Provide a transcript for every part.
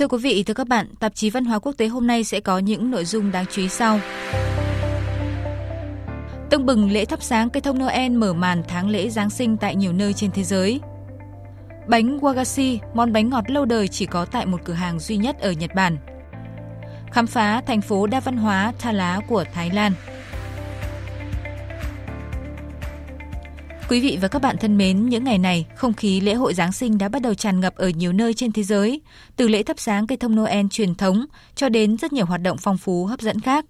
Thưa quý vị, thưa các bạn, tạp chí Văn hóa Quốc tế hôm nay sẽ có những nội dung đáng chú ý sau. Tưng bừng lễ thắp sáng cây thông Noel mở màn tháng lễ Giáng sinh tại nhiều nơi trên thế giới. Bánh wagashi, món bánh ngọt lâu đời chỉ có tại một cửa hàng duy nhất ở Nhật Bản. Khám phá thành phố đa văn hóa Tha Lá của Thái Lan. Quý vị và các bạn thân mến, những ngày này, không khí lễ hội Giáng sinh đã bắt đầu tràn ngập ở nhiều nơi trên thế giới, từ lễ thắp sáng cây thông Noel truyền thống cho đến rất nhiều hoạt động phong phú hấp dẫn khác.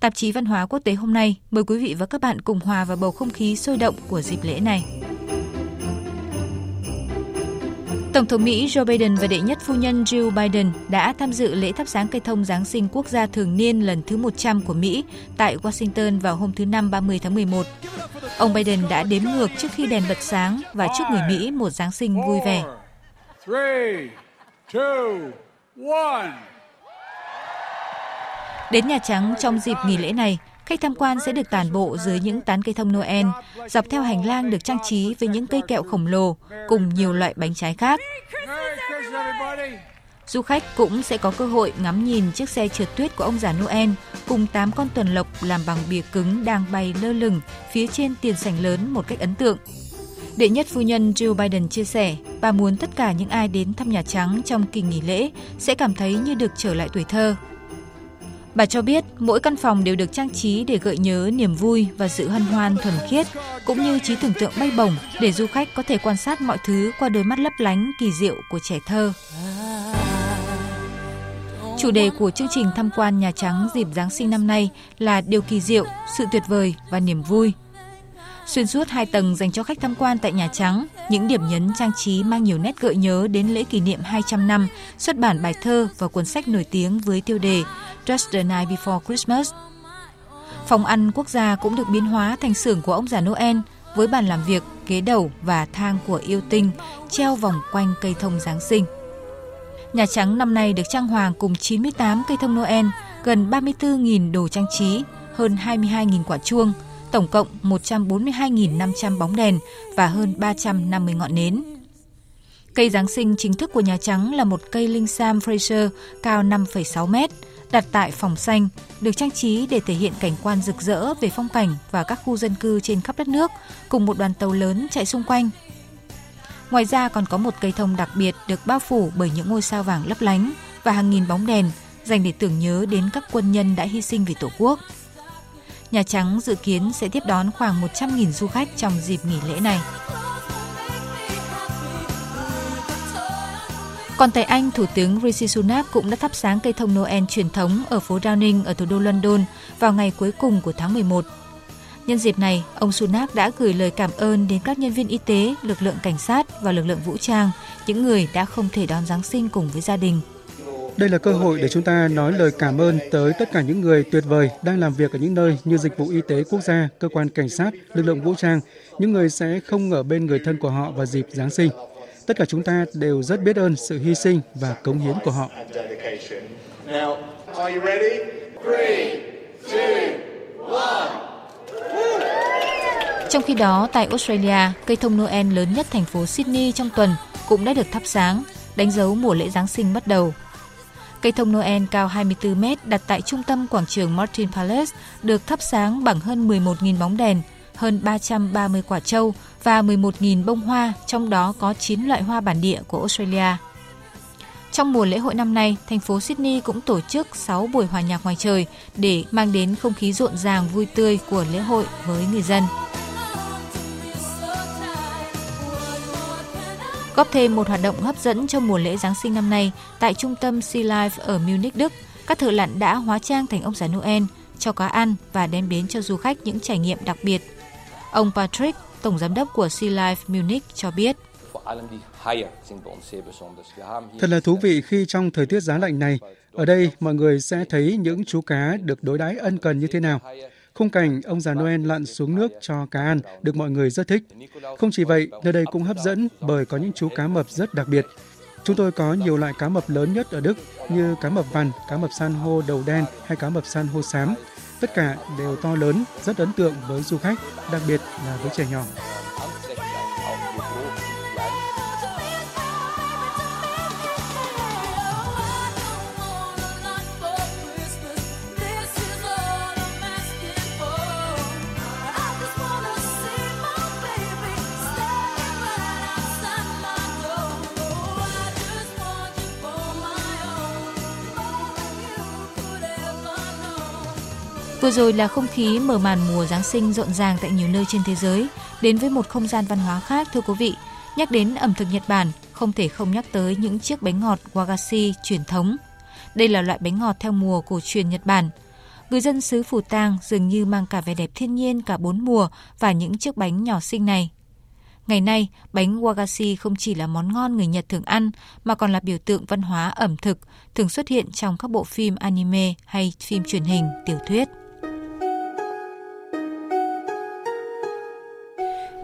Tạp chí Văn hóa Quốc tế hôm nay mời quý vị và các bạn cùng hòa vào bầu không khí sôi động của dịp lễ này. Tổng thống Mỹ Joe Biden và đệ nhất phu nhân Jill Biden đã tham dự lễ thắp sáng cây thông Giáng sinh quốc gia thường niên lần thứ 100 của Mỹ tại Washington vào hôm thứ Năm 30 tháng 11. Ông Biden đã đếm ngược trước khi đèn bật sáng và chúc người Mỹ một Giáng sinh vui vẻ. Đến Nhà Trắng trong dịp nghỉ lễ này, Khách tham quan sẽ được tản bộ dưới những tán cây thông Noel, dọc theo hành lang được trang trí với những cây kẹo khổng lồ cùng nhiều loại bánh trái khác. Du khách cũng sẽ có cơ hội ngắm nhìn chiếc xe trượt tuyết của ông già Noel cùng 8 con tuần lộc làm bằng bìa cứng đang bay lơ lửng phía trên tiền sảnh lớn một cách ấn tượng. Đệ nhất phu nhân Joe Biden chia sẻ, bà muốn tất cả những ai đến thăm Nhà Trắng trong kỳ nghỉ lễ sẽ cảm thấy như được trở lại tuổi thơ Bà cho biết mỗi căn phòng đều được trang trí để gợi nhớ niềm vui và sự hân hoan thuần khiết, cũng như trí tưởng tượng bay bổng để du khách có thể quan sát mọi thứ qua đôi mắt lấp lánh kỳ diệu của trẻ thơ. Chủ đề của chương trình tham quan Nhà Trắng dịp Giáng sinh năm nay là điều kỳ diệu, sự tuyệt vời và niềm vui. Xuyên suốt hai tầng dành cho khách tham quan tại Nhà Trắng, những điểm nhấn trang trí mang nhiều nét gợi nhớ đến lễ kỷ niệm 200 năm xuất bản bài thơ và cuốn sách nổi tiếng với tiêu đề Just the Night Before Christmas. Phòng ăn quốc gia cũng được biến hóa thành xưởng của ông già Noel với bàn làm việc, ghế đầu và thang của yêu tinh treo vòng quanh cây thông Giáng sinh. Nhà Trắng năm nay được trang hoàng cùng 98 cây thông Noel, gần 34.000 đồ trang trí, hơn 22.000 quả chuông, tổng cộng 142.500 bóng đèn và hơn 350 ngọn nến. Cây Giáng sinh chính thức của Nhà Trắng là một cây linh sam Fraser cao 5,6 mét, đặt tại phòng xanh, được trang trí để thể hiện cảnh quan rực rỡ về phong cảnh và các khu dân cư trên khắp đất nước, cùng một đoàn tàu lớn chạy xung quanh. Ngoài ra còn có một cây thông đặc biệt được bao phủ bởi những ngôi sao vàng lấp lánh và hàng nghìn bóng đèn dành để tưởng nhớ đến các quân nhân đã hy sinh vì Tổ quốc. Nhà Trắng dự kiến sẽ tiếp đón khoảng 100.000 du khách trong dịp nghỉ lễ này. Còn tại Anh, Thủ tướng Rishi Sunak cũng đã thắp sáng cây thông Noel truyền thống ở phố Downing ở thủ đô London vào ngày cuối cùng của tháng 11. Nhân dịp này, ông Sunak đã gửi lời cảm ơn đến các nhân viên y tế, lực lượng cảnh sát và lực lượng vũ trang, những người đã không thể đón Giáng sinh cùng với gia đình. Đây là cơ hội để chúng ta nói lời cảm ơn tới tất cả những người tuyệt vời đang làm việc ở những nơi như Dịch vụ Y tế Quốc gia, cơ quan cảnh sát, lực lượng vũ trang, những người sẽ không ở bên người thân của họ vào dịp Giáng sinh. Tất cả chúng ta đều rất biết ơn sự hy sinh và cống hiến của họ. Trong khi đó, tại Australia, cây thông Noel lớn nhất thành phố Sydney trong tuần cũng đã được thắp sáng, đánh dấu mùa lễ Giáng sinh bắt đầu. Cây thông Noel cao 24 mét đặt tại trung tâm quảng trường Martin Palace được thắp sáng bằng hơn 11.000 bóng đèn, hơn 330 quả trâu và 11.000 bông hoa, trong đó có 9 loại hoa bản địa của Australia. Trong mùa lễ hội năm nay, thành phố Sydney cũng tổ chức 6 buổi hòa nhạc ngoài trời để mang đến không khí rộn ràng vui tươi của lễ hội với người dân. Góp thêm một hoạt động hấp dẫn cho mùa lễ Giáng sinh năm nay, tại trung tâm Sea Life ở Munich, Đức, các thợ lặn đã hóa trang thành ông già Noel, cho cá ăn và đem đến cho du khách những trải nghiệm đặc biệt. Ông Patrick, tổng giám đốc của Sea Life Munich cho biết. Thật là thú vị khi trong thời tiết giá lạnh này, ở đây mọi người sẽ thấy những chú cá được đối đãi ân cần như thế nào. Khung cảnh ông già Noel lặn xuống nước cho cá ăn được mọi người rất thích. Không chỉ vậy, nơi đây cũng hấp dẫn bởi có những chú cá mập rất đặc biệt. Chúng tôi có nhiều loại cá mập lớn nhất ở Đức như cá mập vằn, cá mập san hô đầu đen hay cá mập san hô xám. Tất cả đều to lớn, rất ấn tượng với du khách, đặc biệt là với trẻ nhỏ. Vừa rồi là không khí mở màn mùa Giáng sinh rộn ràng tại nhiều nơi trên thế giới, đến với một không gian văn hóa khác thưa quý vị. Nhắc đến ẩm thực Nhật Bản, không thể không nhắc tới những chiếc bánh ngọt wagashi truyền thống. Đây là loại bánh ngọt theo mùa cổ truyền Nhật Bản. Người dân xứ Phủ Tang dường như mang cả vẻ đẹp thiên nhiên cả bốn mùa và những chiếc bánh nhỏ xinh này. Ngày nay, bánh wagashi không chỉ là món ngon người Nhật thường ăn mà còn là biểu tượng văn hóa ẩm thực, thường xuất hiện trong các bộ phim anime hay phim truyền hình, tiểu thuyết.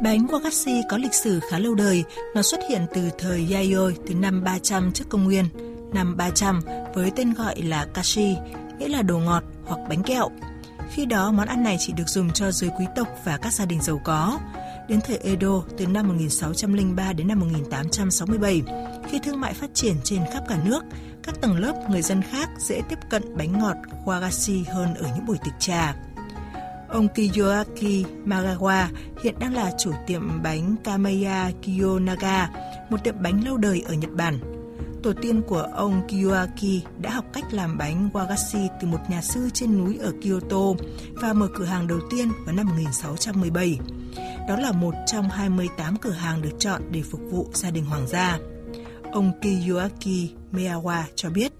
Bánh wagashi có lịch sử khá lâu đời, nó xuất hiện từ thời Yayoi từ năm 300 trước công nguyên. Năm 300 với tên gọi là kashi, nghĩa là đồ ngọt hoặc bánh kẹo. Khi đó món ăn này chỉ được dùng cho giới quý tộc và các gia đình giàu có. Đến thời Edo từ năm 1603 đến năm 1867, khi thương mại phát triển trên khắp cả nước, các tầng lớp người dân khác dễ tiếp cận bánh ngọt wagashi hơn ở những buổi tiệc trà. Ông Kiyoaki Magawa hiện đang là chủ tiệm bánh Kameya Kiyonaga, một tiệm bánh lâu đời ở Nhật Bản. Tổ tiên của ông Kiyoaki đã học cách làm bánh wagashi từ một nhà sư trên núi ở Kyoto và mở cửa hàng đầu tiên vào năm 1617. Đó là một trong 28 cửa hàng được chọn để phục vụ gia đình hoàng gia. Ông Kiyoaki Miyawa cho biết.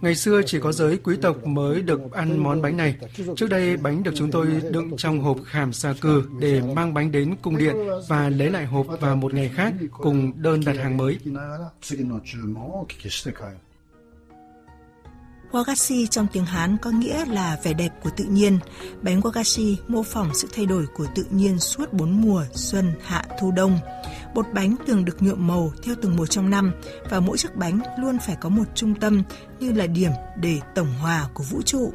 Ngày xưa chỉ có giới quý tộc mới được ăn món bánh này. Trước đây, bánh được chúng tôi đựng trong hộp khảm sa cừ để mang bánh đến cung điện và lấy lại hộp vào một ngày khác cùng đơn đặt hàng mới. Wagashi trong tiếng Hán có nghĩa là vẻ đẹp của tự nhiên. Bánh wagashi mô phỏng sự thay đổi của tự nhiên suốt bốn mùa xuân, hạ, thu, đông. Bột bánh thường được nhuộm màu theo từng mùa trong năm và mỗi chiếc bánh luôn phải có một trung tâm như là điểm để tổng hòa của vũ trụ.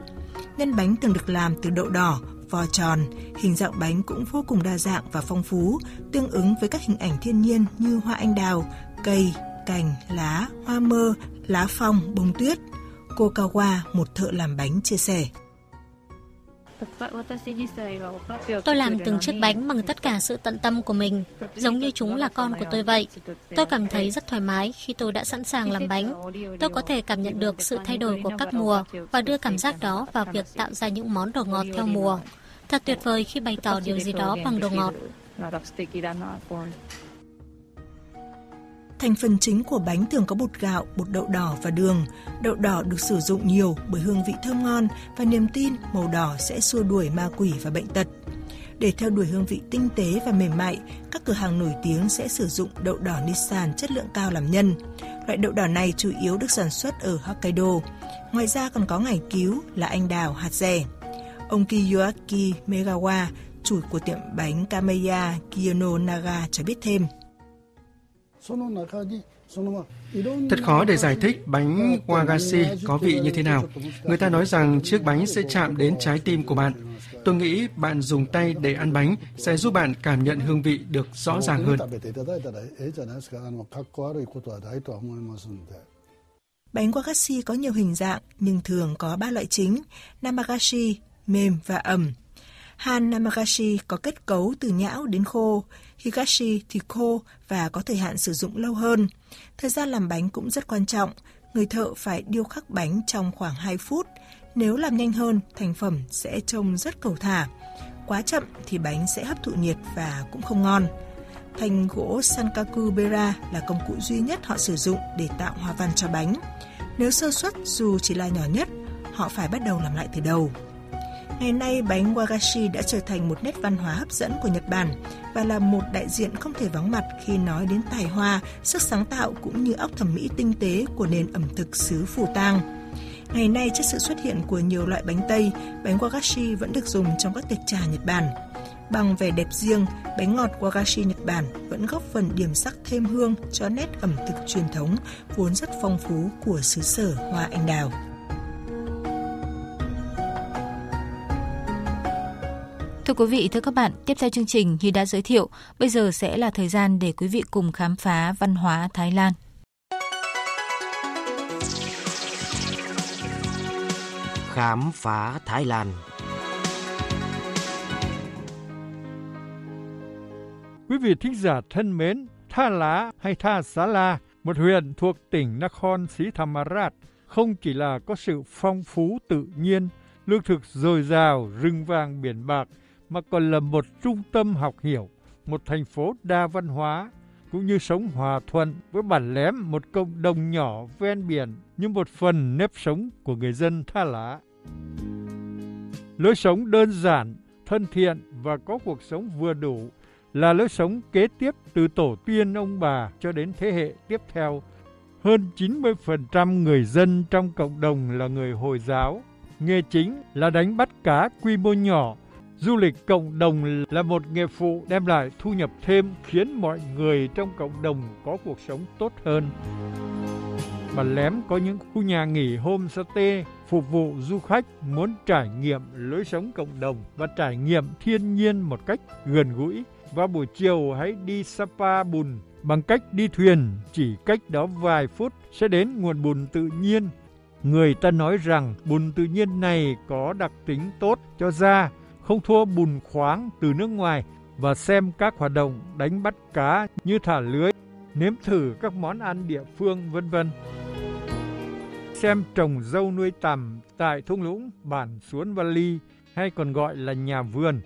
Nhân bánh thường được làm từ đậu đỏ, vò tròn, hình dạng bánh cũng vô cùng đa dạng và phong phú, tương ứng với các hình ảnh thiên nhiên như hoa anh đào, cây, cành, lá, hoa mơ, lá phong, bông tuyết. Cô Kawa, một thợ làm bánh, chia sẻ. Tôi làm từng chiếc bánh bằng tất cả sự tận tâm của mình, giống như chúng là con của tôi vậy. Tôi cảm thấy rất thoải mái khi tôi đã sẵn sàng làm bánh. Tôi có thể cảm nhận được sự thay đổi của các mùa và đưa cảm giác đó vào việc tạo ra những món đồ ngọt theo mùa. Thật tuyệt vời khi bày tỏ điều gì đó bằng đồ ngọt. Thành phần chính của bánh thường có bột gạo, bột đậu đỏ và đường. Đậu đỏ được sử dụng nhiều bởi hương vị thơm ngon và niềm tin màu đỏ sẽ xua đuổi ma quỷ và bệnh tật. Để theo đuổi hương vị tinh tế và mềm mại, các cửa hàng nổi tiếng sẽ sử dụng đậu đỏ Nissan chất lượng cao làm nhân. Loại đậu đỏ này chủ yếu được sản xuất ở Hokkaido. Ngoài ra còn có ngải cứu là anh đào hạt rẻ. Ông Kiyoaki Megawa, chủ của tiệm bánh Kameya Kiyono Naga cho biết thêm. Thật khó để giải thích bánh wagashi có vị như thế nào. Người ta nói rằng chiếc bánh sẽ chạm đến trái tim của bạn. Tôi nghĩ bạn dùng tay để ăn bánh sẽ giúp bạn cảm nhận hương vị được rõ ràng hơn. Bánh wagashi có nhiều hình dạng nhưng thường có ba loại chính, namagashi, mềm và ẩm. Han Namagashi có kết cấu từ nhão đến khô, Higashi thì khô và có thời hạn sử dụng lâu hơn. Thời gian làm bánh cũng rất quan trọng, người thợ phải điêu khắc bánh trong khoảng 2 phút. Nếu làm nhanh hơn, thành phẩm sẽ trông rất cầu thả. Quá chậm thì bánh sẽ hấp thụ nhiệt và cũng không ngon. Thành gỗ Sankaku Bera là công cụ duy nhất họ sử dụng để tạo hoa văn cho bánh. Nếu sơ suất dù chỉ là nhỏ nhất, họ phải bắt đầu làm lại từ đầu. Ngày nay, bánh wagashi đã trở thành một nét văn hóa hấp dẫn của Nhật Bản và là một đại diện không thể vắng mặt khi nói đến tài hoa, sức sáng tạo cũng như óc thẩm mỹ tinh tế của nền ẩm thực xứ Phủ Tang. Ngày nay, trước sự xuất hiện của nhiều loại bánh Tây, bánh wagashi vẫn được dùng trong các tiệc trà Nhật Bản. Bằng vẻ đẹp riêng, bánh ngọt wagashi Nhật Bản vẫn góp phần điểm sắc thêm hương cho nét ẩm thực truyền thống vốn rất phong phú của xứ sở hoa anh đào. Thưa quý vị, thưa các bạn, tiếp theo chương trình như đã giới thiệu, bây giờ sẽ là thời gian để quý vị cùng khám phá văn hóa Thái Lan. Khám phá Thái Lan Quý vị thính giả thân mến, Tha Lá hay Tha Xá La, một huyện thuộc tỉnh Nakhon Sĩ Thammarat, không chỉ là có sự phong phú tự nhiên, lương thực dồi dào, rừng vàng biển bạc, mà còn là một trung tâm học hiểu, một thành phố đa văn hóa, cũng như sống hòa thuận với bản lém một cộng đồng nhỏ ven biển như một phần nếp sống của người dân Tha Lá. Lối sống đơn giản, thân thiện và có cuộc sống vừa đủ là lối sống kế tiếp từ tổ tiên ông bà cho đến thế hệ tiếp theo. Hơn 90% người dân trong cộng đồng là người Hồi giáo. Nghề chính là đánh bắt cá quy mô nhỏ. Du lịch cộng đồng là một nghề phụ đem lại thu nhập thêm khiến mọi người trong cộng đồng có cuộc sống tốt hơn. Bà Lém có những khu nhà nghỉ homestay phục vụ du khách muốn trải nghiệm lối sống cộng đồng và trải nghiệm thiên nhiên một cách gần gũi. Và buổi chiều hãy đi Sapa Bùn bằng cách đi thuyền, chỉ cách đó vài phút sẽ đến nguồn bùn tự nhiên. Người ta nói rằng bùn tự nhiên này có đặc tính tốt cho da, không thua bùn khoáng từ nước ngoài và xem các hoạt động đánh bắt cá như thả lưới, nếm thử các món ăn địa phương vân vân xem trồng dâu nuôi tằm tại thung lũng bản Suốn Valley hay còn gọi là nhà vườn.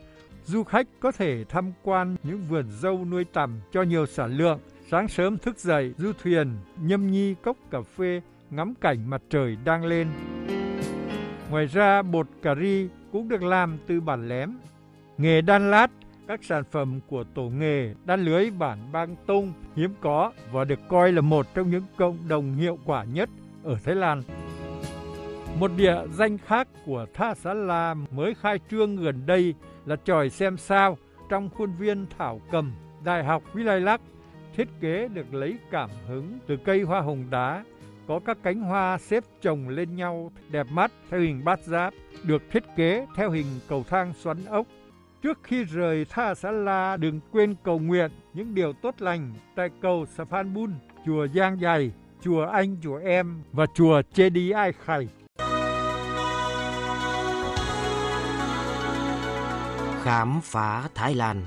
Du khách có thể tham quan những vườn dâu nuôi tằm cho nhiều sản lượng. Sáng sớm thức dậy, du thuyền, nhâm nhi cốc cà phê, ngắm cảnh mặt trời đang lên. Ngoài ra, bột cà ri cũng được làm từ bản lém. Nghề đan lát, các sản phẩm của tổ nghề đan lưới bản Bang Tung hiếm có và được coi là một trong những cộng đồng hiệu quả nhất ở Thái Lan. Một địa danh khác của Tha Xá La mới khai trương gần đây là tròi xem sao trong khuôn viên Thảo Cầm, Đại học Vilaylac. Thiết kế được lấy cảm hứng từ cây hoa hồng đá, có các cánh hoa xếp chồng lên nhau đẹp mắt theo hình bát giáp, được thiết kế theo hình cầu thang xoắn ốc. Trước khi rời Tha Xá La, đừng quên cầu nguyện những điều tốt lành tại cầu Saphanbun, chùa Giang Dày chùa anh, chùa em và chùa Chê Đi Ai Khải. Khám phá Thái Lan